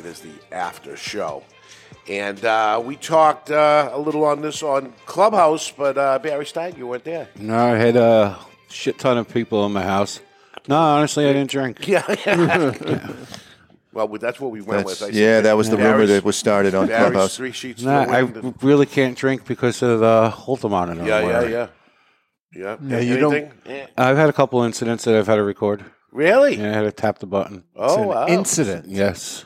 it is the after show. And uh, we talked uh, a little on this on Clubhouse, but uh, Barry Stein, you weren't there. No, I had a shit ton of people in my house. No, honestly, I didn't drink. Yeah. well, that's what we went That's- with. I yeah, said that was the rumor Barry's- that was started on Barry's Clubhouse. Three sheets. No, to I the wind. really can't drink because of the Holterman. and Yeah, yeah, whatever. yeah. Yeah. Yeah, you don't- Anything? Yeah. I've had a couple incidents that I've had to record. Really? Yeah, I had to tap the button. Oh, an wow. incident. Yes.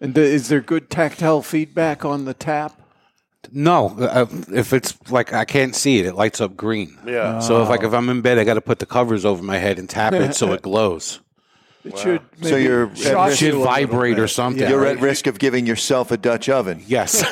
And the, is there good tactile feedback on the tap? No, uh, if it's like I can't see it, it lights up green. Yeah. So if like if I'm in bed, I got to put the covers over my head and tap it so it glows. It should. So maybe you're shock It should you vibrate or bit. something. You're at risk of giving yourself a Dutch oven. Yes.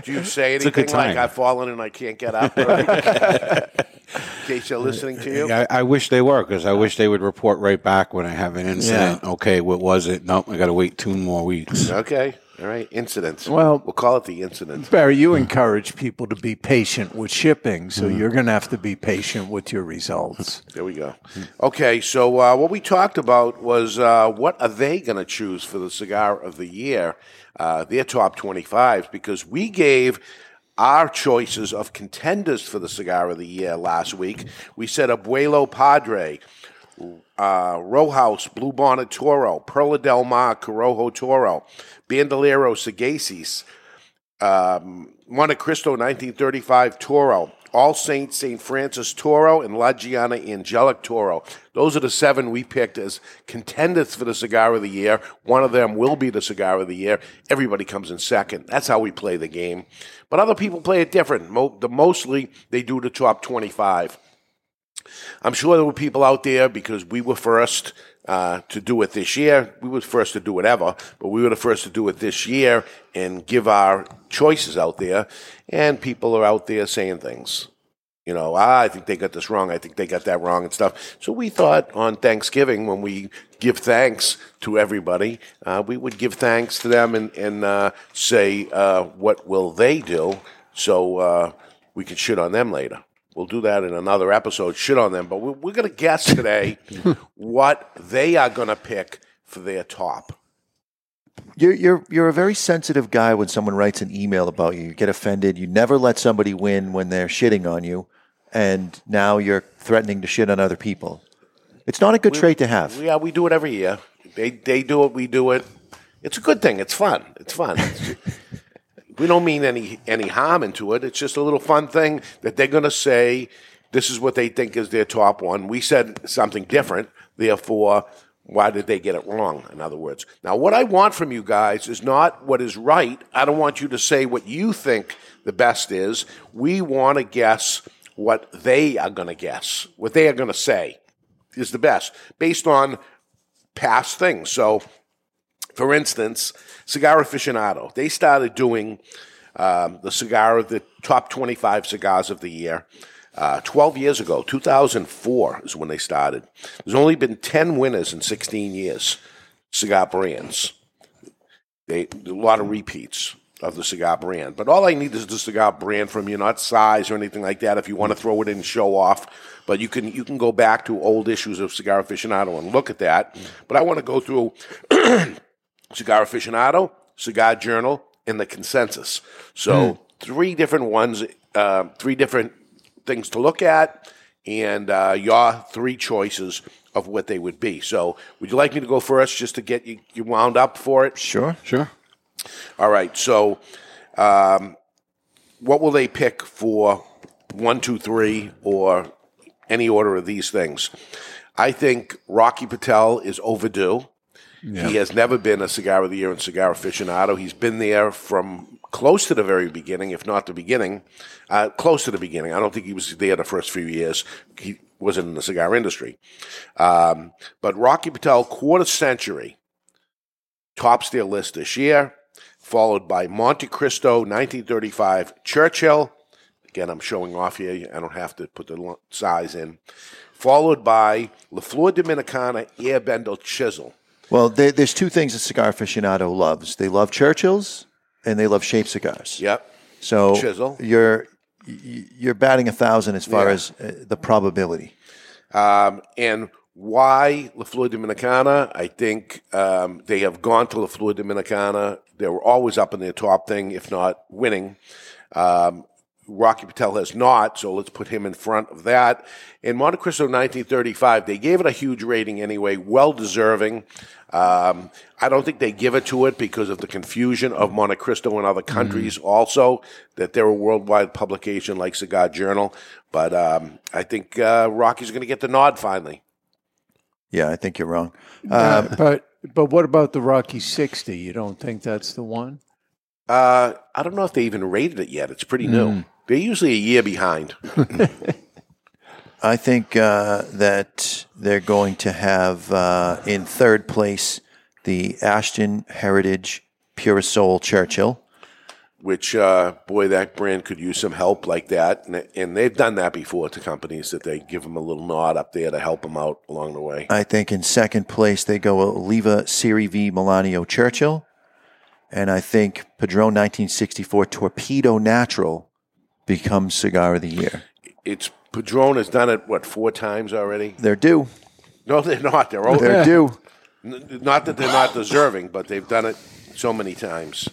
Do you say anything like. I've fallen and I can't get up? in case they're listening to you. I, I wish they were because I wish they would report right back when I have an incident. Okay, what was it? Nope, I got to wait two more weeks. Okay. All right. Incidents. Well- we'll call it the incident. Barry, you encourage people to be patient with shipping, so Mm-hmm. you're going to have to be patient with your results. There we go. Okay. So uh, what we talked about was uh, what are they going to choose for the cigar of the year? Uh, their top twenty-five, because we gave. Our choices of contenders for the cigar of the year last week. We said Abuelo Padre, uh, Rojas, Blue Bonnet Toro, Perla Del Mar, Corojo Toro, Bandolero Sagaces, um, Montecristo 1935 Toro, All Saints St. Francis Toro, and La Gianna Angelic Toro. Those are the seven we picked as contenders for the cigar of the year. One of them will be the cigar of the year. Everybody comes in second. That's how we play the game. But other people play it different. Mostly they do the top 25. I'm sure there were people out there because we were first uh, to do it this year. We were first to do it ever, but we were the first to do it this year and give our choices out there. And people are out there saying things. You know, ah, I think they got this wrong. I think they got that wrong and stuff. So we thought on Thanksgiving, when we give thanks to everybody, uh, we would give thanks to them and, and uh, say, uh, what will they do? So uh, we can shit on them later. We'll do that in another episode, shit on them. But we're, we're going to guess today what they are going to pick for their top. You're, you're, you're a very sensitive guy when someone writes an email about you. You get offended. You never let somebody win when they're shitting on you. And now you're threatening to shit on other people. It's not a good trait to have. Yeah, we do it every year. They they do it, we do it. It's a good thing. It's fun. It's fun. It's- we don't mean any any harm into it. It's just a little fun thing that they're going to say. This is what they think is their top one. We said something different. Therefore, why did they get it wrong? In other words, now what I want from you guys is not what is right. I don't want you to say what you think the best is. We want to guess what they are going to guess, what they are going to say is the best based on past things. So, for instance, Cigar Aficionado, they started doing um, the cigar of the top 25 cigars of the year. Uh, 12 years ago, 2004 is when they started. There's only been 10 winners in 16 years, cigar brands. They, a lot of repeats of the cigar brand. But all I need is the cigar brand from you, not size or anything like that. If you want to throw it in and show off, but you can you can go back to old issues of Cigar Aficionado and look at that. But I want to go through Cigar Aficionado, Cigar Journal, and the Consensus. So three different ones, uh, three different things to look at and uh, your three choices of what they would be. So, would you like me to go first just to get you, you wound up for it? Sure. Sure. All right. So, um, what will they pick for one, two, three, or any order of these things? I think Rocky Patel is overdue. He has never been a cigar of the year and cigar aficionado. He's been there from close to the very beginning, if not the beginning, uh, close to the beginning. I don't think he was there the first few years. He wasn't in the cigar industry. Um, but Rocky Patel, quarter century, tops their list this year, followed by Montecristo, 1935, Churchill. Again, I'm showing off here. I don't have to put the size in. Followed by La Flor Dominicana, Airbender Chisel. Well, there, there's two things a cigar aficionado loves. They love Churchills and they love shaped cigars. Yep. So Chisel. you're you're batting a thousand as far Yeah. as uh, the probability. Um, and why La Flor Dominicana? I think um, they have gone to La Flor Dominicana. They were always up in their top thing, if not winning. Um, Rocky Patel has not, so let's put him in front of that. In Montecristo 1935, they gave it a huge rating anyway, well deserving. Um, I don't think they give it to it because of the confusion of Montecristo in other countries also, that they're a worldwide publication like Cigar Journal. But um, I think uh, Rocky's going to get the nod finally. Yeah, I think you're wrong. Uh, but but what about the Rocky 60? You don't think that's the one? Uh, I don't know if they even rated it yet. It's pretty new. They're usually a year behind. I think uh, that they're going to have uh, in third place the Ashton Heritage Puro Sol Churchill. which uh, boy, that brand could use some help like that, and, and they've done that before to companies that they give them a little nod up there to help them out along the way. I think in second place they go Oliva Serie V Melanio Churchill. And I think Padron 1964 Torpedo Natural becomes Cigar of the Year. It's Padron has done it what four times already. They're due. No, they're not. They're over. They're due. N- Not that they're not deserving, but they've done it so many times.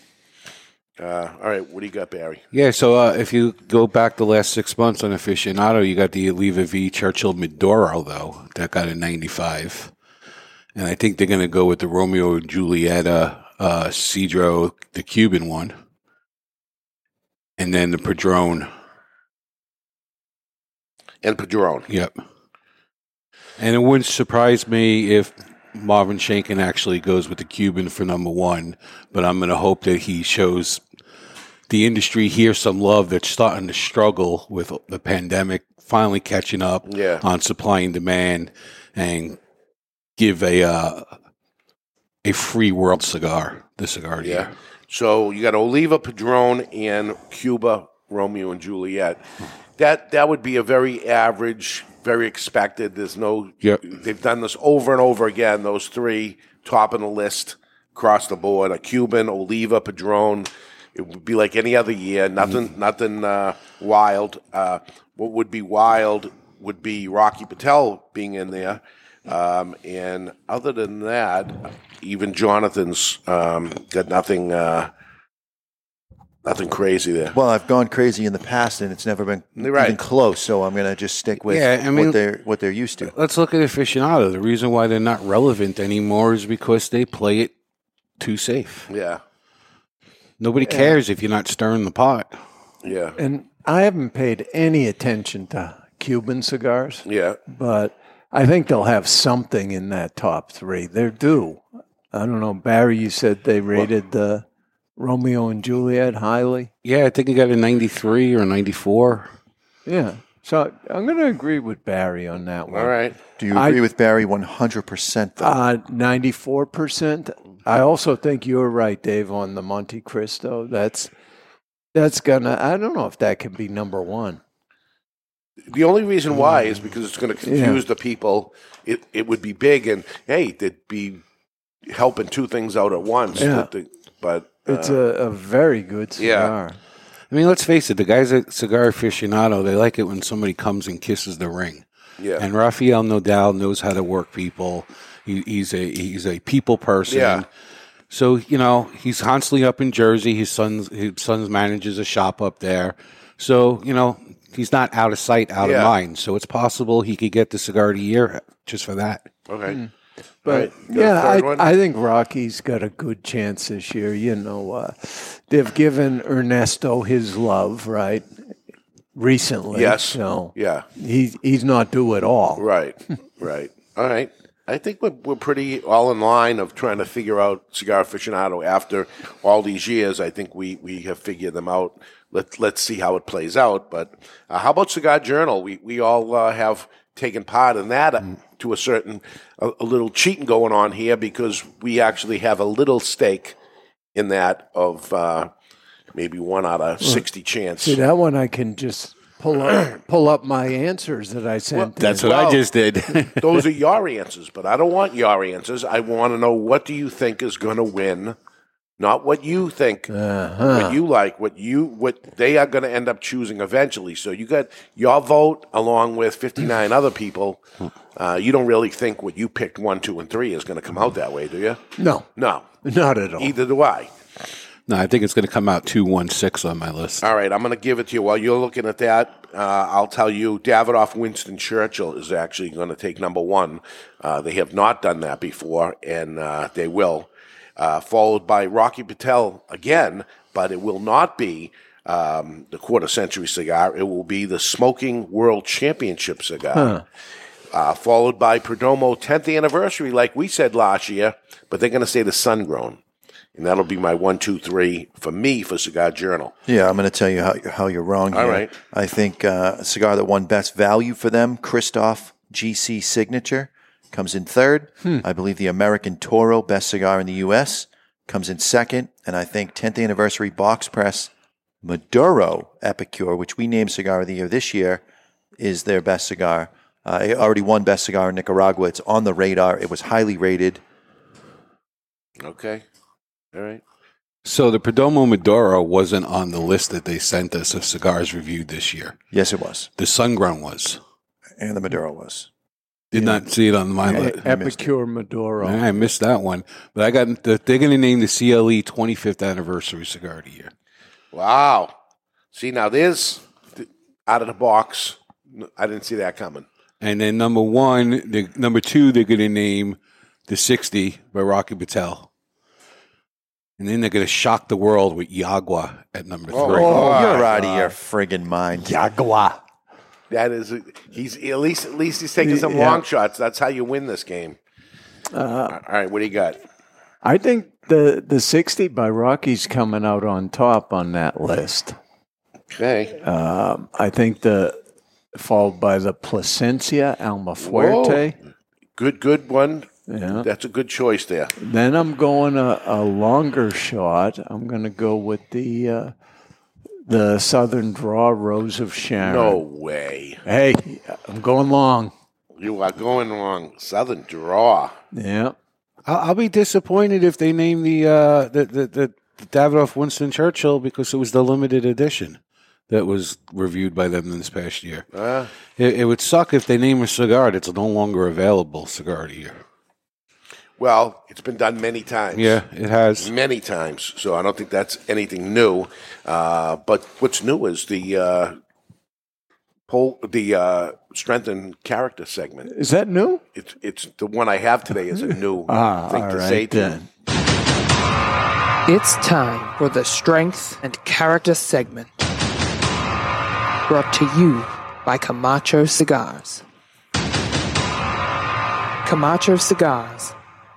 Uh, all right, what do you got, Barry? Yeah, so uh, if you go back the last six months on aficionado, you got the Oliva V Churchill Maduro though that got a 95, and I think they're going to go with the Romeo and Julieta uh, Cedro, the Cuban one, and then the Padron. And Padron. Yep. And it wouldn't surprise me if Marvin Shanken actually goes with the Cuban for number one, but I'm going to hope that he shows the industry here some love that's starting to struggle with the pandemic finally catching up Yeah. on supply and demand and give a uh, a free world cigar, the cigar. Yeah. you. So you got Oliva, Padron, and Cuba, Romeo and Juliet. That that would be a very average, very expected. There's no. Yep. They've done this over and over again. Those three top of the list across the board: a Cuban, Oliva, Padron. It would be like any other year. Nothing, nothing uh, wild. Uh, what would be wild would be Rocky Patel being in there. Um, and other than that, even Jonathan's um, got nothing, uh, nothing crazy there. Well, I've gone crazy in the past, and it's never been Right. even close. So I'm going to just stick with Yeah, I mean- what they're what they're used to. Let's look at aficionado. The reason why they're not relevant anymore is because they play it too safe. Yeah, Nobody cares if you're not stirring the pot. yeah, And I haven't paid any attention to Cuban cigars, yeah. but I think they'll have something in that top three. They're due. I don't know, Barry. You said they rated the Romeo and Juliet highly. Yeah, I think he got a 93 or a 94. Yeah. So I'm going to agree with Barry on that one. All right. Do you I- agree with Barry 100% though? Uh, 94%. I also think you're right, Dave, on the Montecristo. That's that's gonna. I don't know if that can be number one. The only reason why is because it's going to confuse the people. It it would be big, and hey, they'd be helping two things out at once. Yeah. But, the, but It's uh, a, a very good yeah. cigar. I mean, let's face it, the guys at Cigar Aficionado, they like it when somebody comes and kisses the ring. yeah, And Rafael Nodal knows how to work people. He, he's a he's a people person. Yeah. So you know he's constantly up in Jersey. His son's his son's manages a shop up there. So you know he's not out of sight, out Yeah. of mind. So it's possible he could get the cigar of the year just for that. Okay. But All right, got yeah, third one? I, I think Rocky's got a good chance this year. You know, uh, they've given Ernesto his love, right? Recently, Yes. So Yeah. he he's not due at all. Right. right. All right. I think we're, we're pretty all in line of trying to figure out cigar aficionado after all these years. I think we, we have figured them out. Let, let's see how it plays out. But uh, how about Cigar Journal? We, we all uh, have taken part in that uh, to a certain, a, a little cheating going on here because we actually have a little stake in that of uh, maybe one out of 60 chance. See that one, I can just pull up pull up my answers that I sent. in. That's what I just did. Those are your answers, but I don't want your answers. I want to know what do you think is going to win, not what you think, what you like, what you what they are going to end up choosing eventually. So you got your vote along with fifty nine other people. Uh, you don't really think what you picked one, two, and three is going to come out that way, do you? no, No, not at all. either do I. no, I think it's going to come out two one six on my list. All right, I'm going to give it to you. While you're looking at that, uh, I'll tell you Davidoff Winston Churchill is actually going to take number one. Uh, they have not done that before, and uh, they will. Uh, followed by Rocky Patel again, but it will not be um, the quarter century cigar. It will be the Smoking World Championship cigar. Uh, followed by Perdomo 10th anniversary, like we said last year, but they're going to say the sun grown. And that'll be my one, two, three for me for Cigar Journal. Yeah, I'm going to tell you how, how you're wrong All here. right. I think uh, a cigar that won best value for them, Kristoff GC Signature, comes in third. I believe the American Toro, best cigar in the U.S., comes in second. And I think 10th anniversary box press Maduro Epicure, which we named Cigar of the Year this year, is their best cigar. Uh, it already won best cigar in Nicaragua. It's on the radar. It was highly rated. Okay. All right. So the Perdomo Maduro wasn't on the list that they sent us of cigars reviewed this year. Yes, it was. The Sungrown was. And the Maduro was. Did not see it on my list. Epicure Maduro. I missed that one, but I got. The, they're going to name the CLE 25th anniversary cigar of the year. Wow. See, now there's th- out of the box. I didn't see that coming. And then number one, the, number two, they're going to name the 60 by Rocky Patel. And then they're going to shock the world with Yagua at number Oh, three. Oh, my you're out of your friggin' mind. Yagua. That is, he's at least at least he's taking some Yeah. long shots. That's how you win this game. All right, what do you got? I think the the 60 by Rocky's coming out on top on that list. Okay. Um, I think the followed by the Plasencia Almafuerte. Good, good one. Yeah. That's a good choice there. Then I'm going a, a longer shot. I'm going to go with the uh, the Southern Draw Rose of Sharon. No way. Hey, I'm going long. You are going long. Southern draw. Yeah. I'll, I'll be disappointed if they name the, uh, the, the, the, the Davidoff Winston Churchill because it was the limited edition that was reviewed by them this past year. Uh, It, it would suck if they name a cigar that's no longer available cigar of the year. Well, it's been done many times. Yeah, it has. many times. So I don't think that's anything new. Uh, but what's new is the uh, poll, the uh, strength and character segment. Is that new? It's it's the one I have today is a new Ah, thing all to right say to then. It's time for the Strength and Character segment. Brought to you by Camacho Cigars. Camacho Cigars,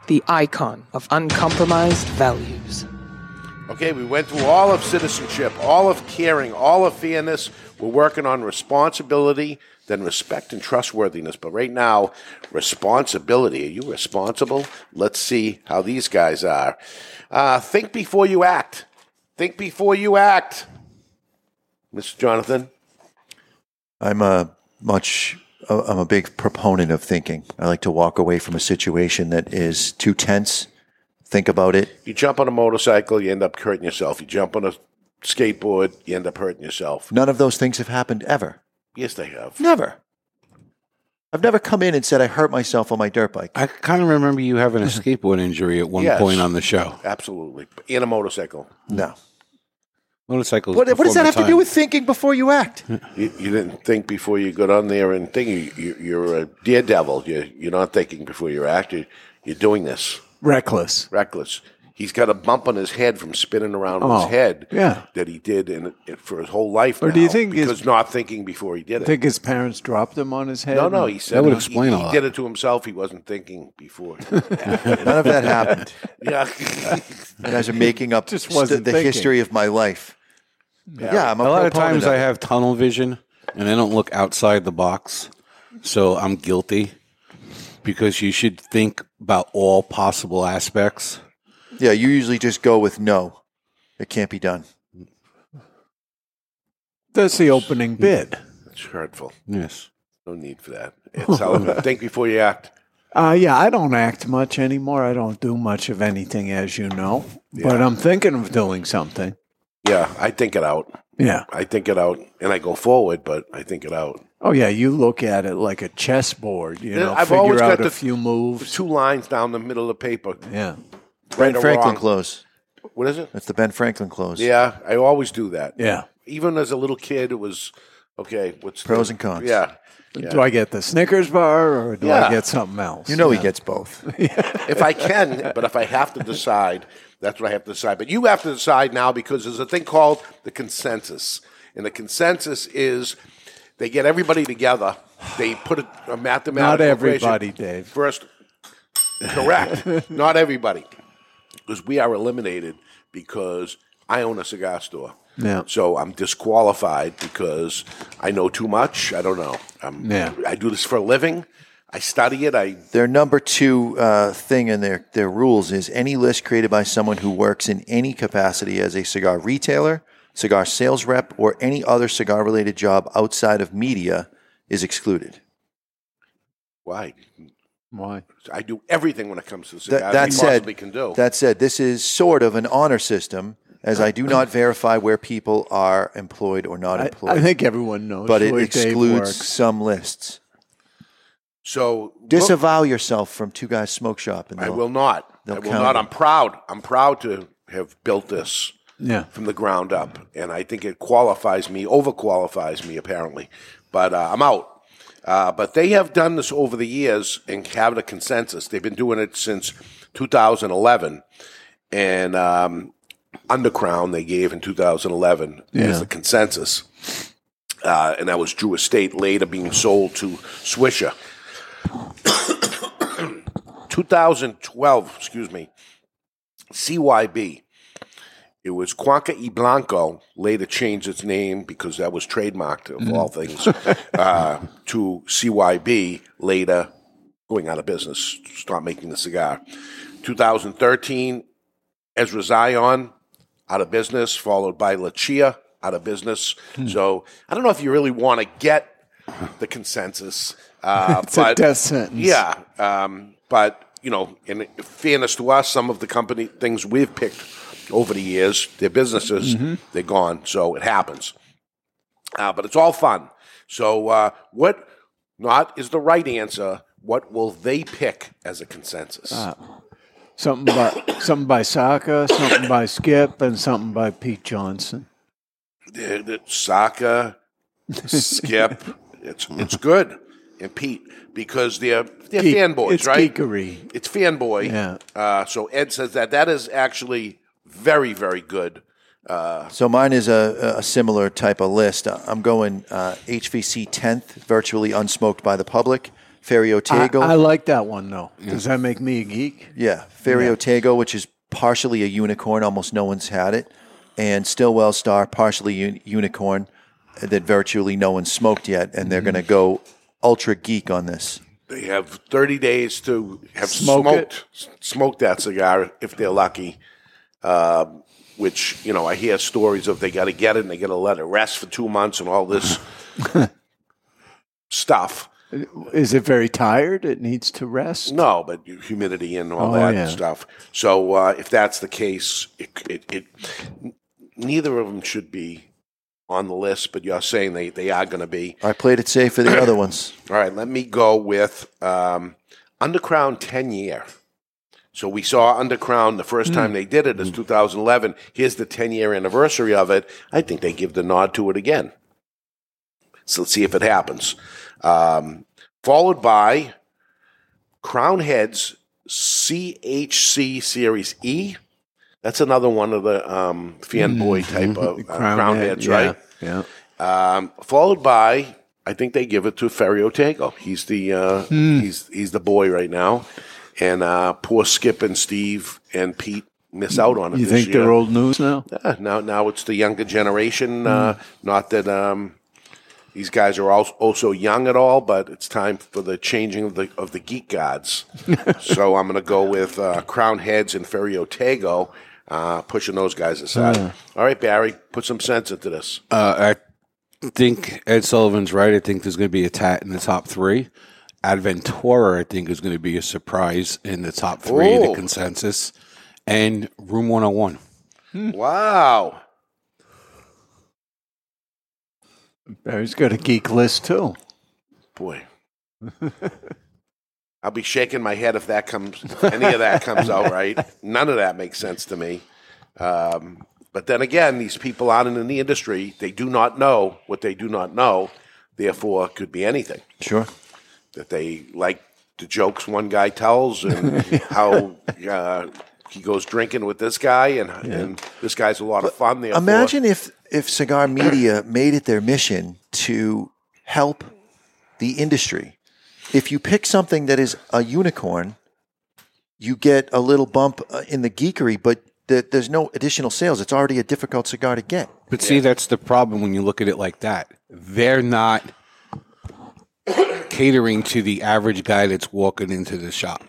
the icon of uncompromised values. Okay, we went through all of citizenship, all of caring, all of fairness. We're working on responsibility, then respect and trustworthiness. But right now, responsibility. Are you responsible? Let's see how these guys are. Uh, think before you act. Think before you act. Mr. Jonathan? I'm a much I'm a big proponent of thinking. I like to walk away from a situation that is too tense. Think about it. You jump on a motorcycle, you end up hurting yourself. You jump on a skateboard, you end up hurting yourself. None of those things have happened ever. Yes, they have. Never. I've never come in and said I hurt myself on my dirt bike. I kind of remember you having a skateboard injury at one Yes. point on the show. Absolutely. In a motorcycle. No. Motorcycles. What, what does that my have to do with thinking before you act? You, you didn't think before you got on there and think you, you, you're a daredevil. You, you're not thinking before you act. You, you're doing this Reckless. reckless. He's got a bump on his head from spinning around Oh, his head. yeah. that he did in, in for his whole life. Or do you now think his- because not thinking before he did I it? think his parents dropped him on his head. no, no. He said That would he- explain he, a he did it to himself. He wasn't thinking before. None of that happened. yeah, You guys are making up Just wasn't the thinking. history of my life. Yeah, I'm a, A lot of times I have tunnel vision and I don't look outside the box, so I'm guilty because you should think about all possible aspects. Yeah, you usually just go with no. It can't be done. That's the opening bid. it's hurtful. Yes. No need for that. It's how think before you act. Uh, yeah, I don't act much anymore. I don't do much of anything, as you know. Yeah. But I'm thinking of doing something. Yeah, I think it out. Yeah. I think it out, and I go forward, but I think it out. Oh yeah, you look at it like a chessboard. You Yeah, know, I've figure always out got a the- few moves. two lines down the middle of the paper. Yeah. Ben or Franklin wrong. close. What is it? That's the Ben Franklin close. Yeah, I always do that. Yeah. Even as a little kid, it was okay. What's the- Pros and cons. Yeah, Do I get the Snickers bar or do Yeah. I get something else? You know he gets both. if I can, but if I have to decide, that's what I have to decide. But you have to decide now because there's a thing called the consensus, and the consensus is they get everybody together. They put a, a mathematical Not equation. everybody, Dave. First, correct. Not everybody, because we are eliminated because I own a cigar store. Yeah. So I'm disqualified because I know too much. I don't know. I'm, Yeah. I do this for a living. I study it. I Their number two uh, thing in their, their rules is any list created by someone who works in any capacity as a cigar retailer, cigar sales rep, or any other cigar related job outside of media is excluded. why Why? I do everything when it comes to That, cigars that we said, possibly can do. that said, this is sort of an honor system, as I do not verify where people are employed or not I, employed. I think everyone knows. but it excludes some lists. so look, Disavow yourself from Two Guys Smoke Shop. And I they'll- not. I they'll count not. it. I'm proud. I'm proud to have built this Yeah. from the ground up, and I think it qualifies me, over qualifies me apparently. But uh, I'm out. Uh, but they have done this over the years and have a consensus. They've been doing it since 2011, and um, Undercrown they gave in 2011 as Yeah. the consensus, uh, and that was Drew Estate later being sold to Swisher. 2012, excuse me, CYB. It was Cuenca y Blanco, later changed its name because that was trademarked, of all things, uh, to CYB, later going out of business, start making the cigar. 2013, Ezra Zion, out of business, followed by La Chia, out of business. So I don't know if you really want to get the consensus. Uh, It's a but death sentence. yeah, um, but you know, in fairness to us, some of the company things we've picked over the years, their businesses, they're gone. So it happens. Uh, but it's all fun. So uh, what not is the right answer? What will they pick as a consensus? Something by something by Saka, something by Skip, and something by Pete Johnson. Saka, Skip, it's it's good, and Pete because they're they're Geek- fanboys, it's right? geekery. It's fanboy. Yeah. Uh, so Ed says that that is actually very very good. So mine is a, a similar type of list. I'm going uh, HVC 10th, virtually unsmoked by the public. Ferio I, Tego. I like that one though. Does that make me a geek? yeah, Ferio Tego, which is partially a unicorn. Almost no one's had it. And Stillwell Star, partially un- unicorn, that virtually no one's smoked yet. And they're Mm-hmm. going to go ultra geek on this. They have thirty days to have Smoke smoked s- smoked that cigar if they're lucky. Um, which you know, I hear stories of they got to get it and they got to let it rest for two months and all this stuff. Is it very tired? It needs to rest. No, but humidity and all Oh, that yeah. stuff. So uh, if that's the case, it, it, it neither of them should be on the list. But you're saying they, they are going to be. I played it safe for the other ones. All right, let me go with um, Undercrown ten year. So we saw Undercrown the first time they did it is 2011. Here's the 10 year anniversary of it. I think they give the nod to it again. So let's see if it happens. Um, followed by Crowned Heads CHC Series E. That's another one of the um, fanboy type of uh, Crown, Head, Heads, yeah, right? Yeah. Um, followed by, I think they give it to Ferio Tego. He's the uh, he's he's the boy right now, and uh, poor Skip and Steve and Pete miss out on it. You this think year. they're old news now? Yeah, now now it's the younger generation. Uh, not that um, these guys are also, also young at all, but it's time for the changing of the of the geek gods. so I'm going to go with uh, Crowned Heads and Ferio Tego, uh, pushing those guys aside. All right, Barry, put some sense into this. Uh, I think Ed Sullivan's right. I think there's going to be a tat in the top three. Adventura, I think, is going to be a surprise in the top three, Oh. the consensus. And Room 101. Wow. Barry's got a geek list too. Boy. I'll be shaking my head if that comes, any of that comes out right. None of that makes sense to me. Um, but then again, these people out in the industry, they do not know what they do not know. Therefore, it could be anything Sure. That they like the jokes one guy tells and how uh, he goes drinking with this guy, and, and this guy's a lot of fun. Therefore, Imagine if if cigar media made it their mission to help the industry. If you pick something that is a unicorn, you get a little bump uh, in the geekery, but th- there's no additional sales. It's already a difficult cigar to get. But see, that's the problem when you look at it like that. They're not catering to the average guy that's walking into the shop.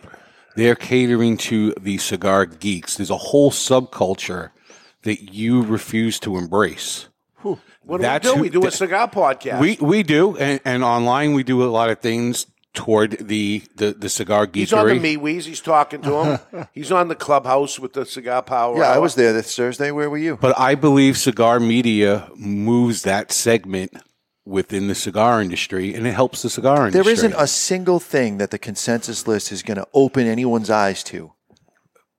They're catering to the cigar geeks. There's a whole subculture that you refuse to embrace. what do that's we do? who- we do a cigar podcast. We we do, and, and online we do a lot of things toward the the, the cigar geekery. He's on the MeWe's. He's talking to him. He's on the clubhouse with the cigar power. Yeah, I was there this Thursday. Where were you? But I believe cigar media moves that segment within the cigar industry, and it helps the cigar industry. There isn't a single thing that the consensus list is going to open anyone's eyes to.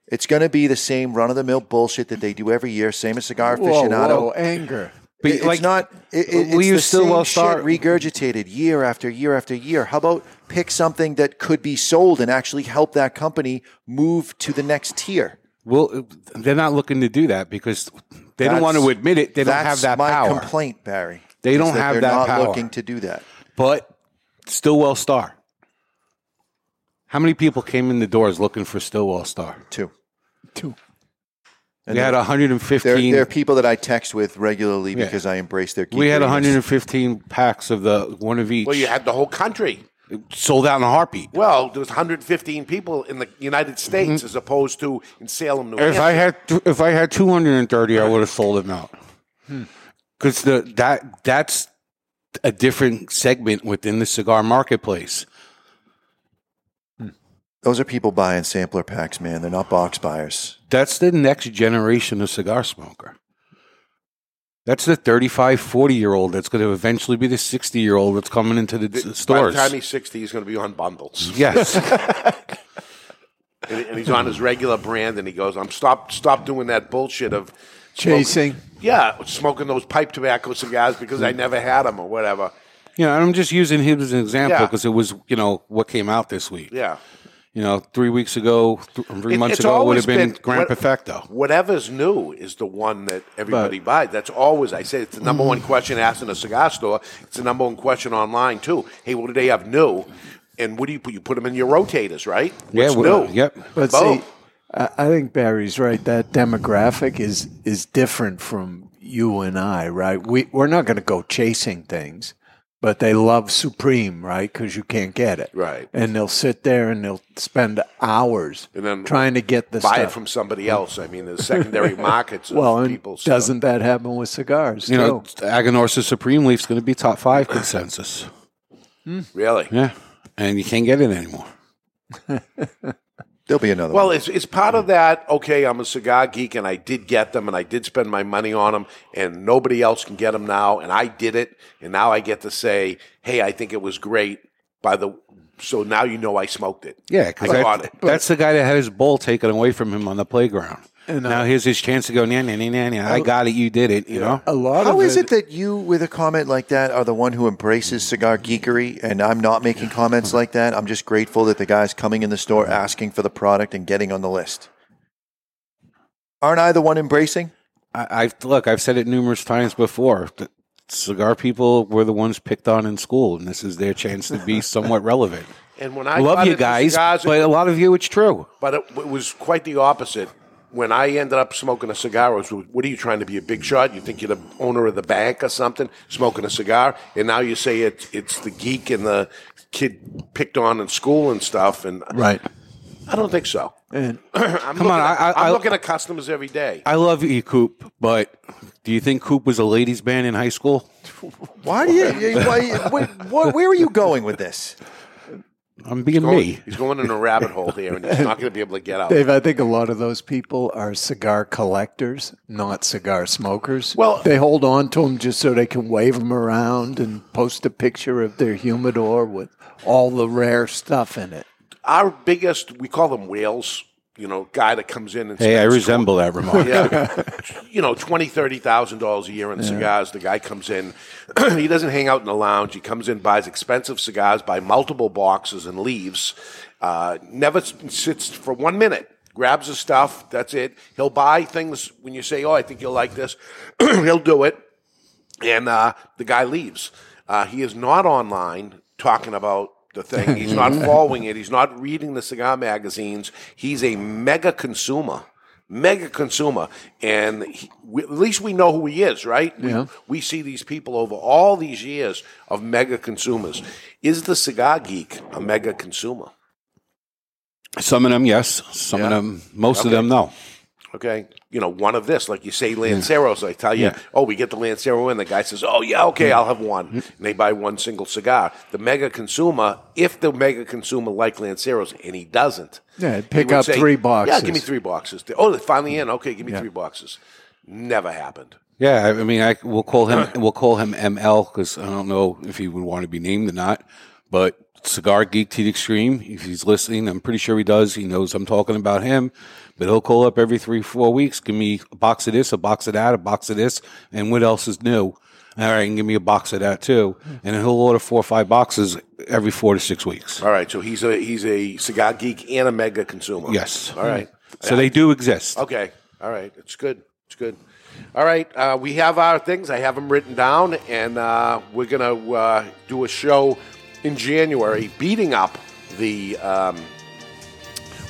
It's going to be the same run of the mill bullshit that they do every year. Same as cigar Whoa, aficionado. whoa, anger. But, It- like, it's not. It, it, will it's the still same well shit start- regurgitated year after year after year. How about pick something that could be sold and actually help that company move to the next tier? Well, they're not looking to do that because they don't want to admit it. They don't have that my power. complaint, Barry. They don't that have they're that not power. looking to do that. But Stillwell Star. How many people came in the doors looking for Stillwell Star? Two. Two. And we had 115. there are people that I text with regularly Yeah. because I embrace their. we had geekiness. 115 packs of the one of each. Well, you had the whole country. sold out in a heartbeat. Well, there was 115 people in the United States as opposed to in Salem, New Mm-hmm. If Hampshire. I had if I had 230, I would have sold them out. Because the that that's a different segment within the cigar marketplace. Hmm. Those are people buying sampler packs, man. They're not box buyers. That's the next generation of cigar smoker. That's the 35, 40 year old that's going to eventually be the 60 year old that's coming into the, By s- stores. the time he's 60, he's going to be on bundles. yes. and, and he's on his regular brand, and he goes, "I'm stop stop doing that bullshit of Chasing. smoking- yeah, smoking those pipe tobacco cigars because I never had them or whatever." yeah, and I'm just using him as an example Yeah. because it was, you know, what came out this week. Yeah, You know, three weeks ago, th- three It- months it's ago, it would always have been, been- Grand what- Perfecto. whatever's new is the one that everybody buys. That's always I say it's the number one question asked in a cigar store. It's the number one question online too. Hey, what do they have new? And what do you put? You put them in your rotators, right? Yeah, What's well, new? yep. But Boom. see, I, I think Barry's right. That demographic is is different from you and I, right? We we're not going to go chasing things, but they love Supreme, right? Because you can't get it, Right. And they'll sit there and they'll spend hours And then trying to get the Buy stuff. it from somebody else. I mean, the secondary markets well, and people. doesn't that happen with cigars? You know, too? Aganorsa Supreme Leaf's going to be top five consensus. really? Yeah. And you can't get it anymore. There'll be another one. Well, one. it's, it's part of mm. that. Okay, I'm a cigar geek, and I did get them, and I did spend my money on them, and nobody else can get them now, and I did it, and now I get to say, "Hey, I think it was great." By the So now you know I smoked it. Yeah, because I got it. that's the guy that had his bowl taken away from him on the playground. And, uh, now here's his chance to go, nah, nah, nah, nah, nah. I got it, you did it, you know? A lot How of is it that you, with a comment like that, are the one who embraces cigar geekery, and I'm not making comments like that? I'm just grateful that the guy's coming in the store asking for the product and getting on the list. Aren't I the one embracing? I, I've look, I've said it numerous times before. The cigar people were the ones picked on in school, and this is their chance to be somewhat relevant. And when I I love you guys, cigars, but a lot of you, it's true. But it, it was quite the opposite. When I ended up smoking a cigar, it was, what are you trying to be a big shot? You think you're the owner of the bank or something, smoking a cigar, and now you say it's it's the geek and the kid picked on in school and stuff. And right? I don't think so. And I'm Come looking on, at, I- I- am looking at customers every day. I love you, Coop, but do you think Coop was a ladies' band in high school? Why do you? Why, wait, where are you going with this? I'm being Going- me. He's going in a rabbit hole here, and he's not going to be able to get out. Dave, I think a lot of those people are cigar collectors, not cigar smokers. Well- they hold on to them just so they can wave them around and post a picture of their humidor with all the rare stuff in it. Our biggest, we call them whales. You know, guy that comes in and Hey, I resemble that remark. yeah, you know, twenty, thirty thousand dollars a year in cigars. The guy comes in, he doesn't hang out in the lounge. He comes in, buys expensive cigars, buy multiple boxes, and leaves. Uh, never sits for one minute. Grabs his stuff. That's it. He'll buy things when you say, "Oh, I think you'll like this." He'll do it, and uh, the guy leaves. Uh, he is not online talking about the thing. He's not following it. He's not reading the cigar magazines. He's a mega consumer, mega consumer, and he, we, at least we know who he is, right? We- Yeah. We, see these people over all these years of mega consumers. Is the cigar geek a mega consumer? Some of them, yes. Some of them, most of them, no. Okay, you know, one of this, like you say, Lanceros. I tell you, Yeah. oh, we get the Lancero in. The guy says, oh yeah, okay, I'll have one, mm-hmm. and they buy one single cigar. The mega consumer, if the mega consumer like Lanceros, and he doesn't, Yeah, pick up three boxes. Yeah, give me three boxes. Oh, they're finally in. Okay, give me three boxes. Never happened. Yeah, I I mean, I we'll call him we'll call him ML because I don't know if he would want to be named or not. But cigar geek to the extreme. If he's listening, I'm pretty sure he does. He knows I'm talking about him. But he'll call up every three four weeks. Give me a box of this, a box of that, a box of this, and what else is new? All right, and give me a box of that too. And he'll order four or five boxes every four to six weeks. All right, so he's a he's a cigar geek and a mega consumer. Yes. All right. So they do exist. Okay. All right. It's good. It's good. All right. Uh, we have our things. I have them written down, and uh, we're going to uh, do a show in January beating up the um,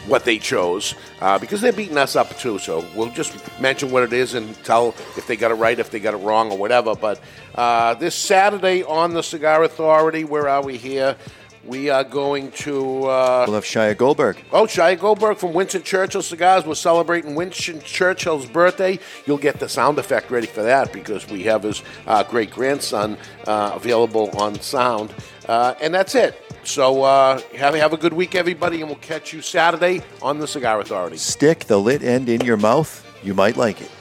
what they chose uh, because they're beating us up too. So we'll just mention what it is and tell if they got it right, if they got it wrong, or whatever. But uh, this Saturday on the Cigar Authority, where are we here? We are going to. Uh, We'll have Shia Goldberg. Oh, Shia Goldberg from Winston Churchill Cigars. We're celebrating Winston Churchill's birthday. You'll get the sound effect ready for that because we have his uh, great grandson uh, available on sound. Uh, and that's it. So uh, have, have a good week, everybody, and we'll catch you Saturday on the Cigar Authority. Stick the lit end in your mouth. You might like it.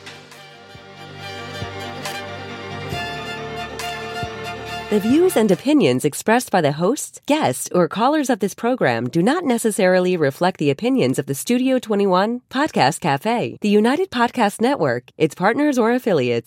The views and opinions expressed by the hosts, guests, or callers of this program do not necessarily reflect the opinions of the Studio 21 Podcast Cafe, the United Podcast Network, its partners, or affiliates.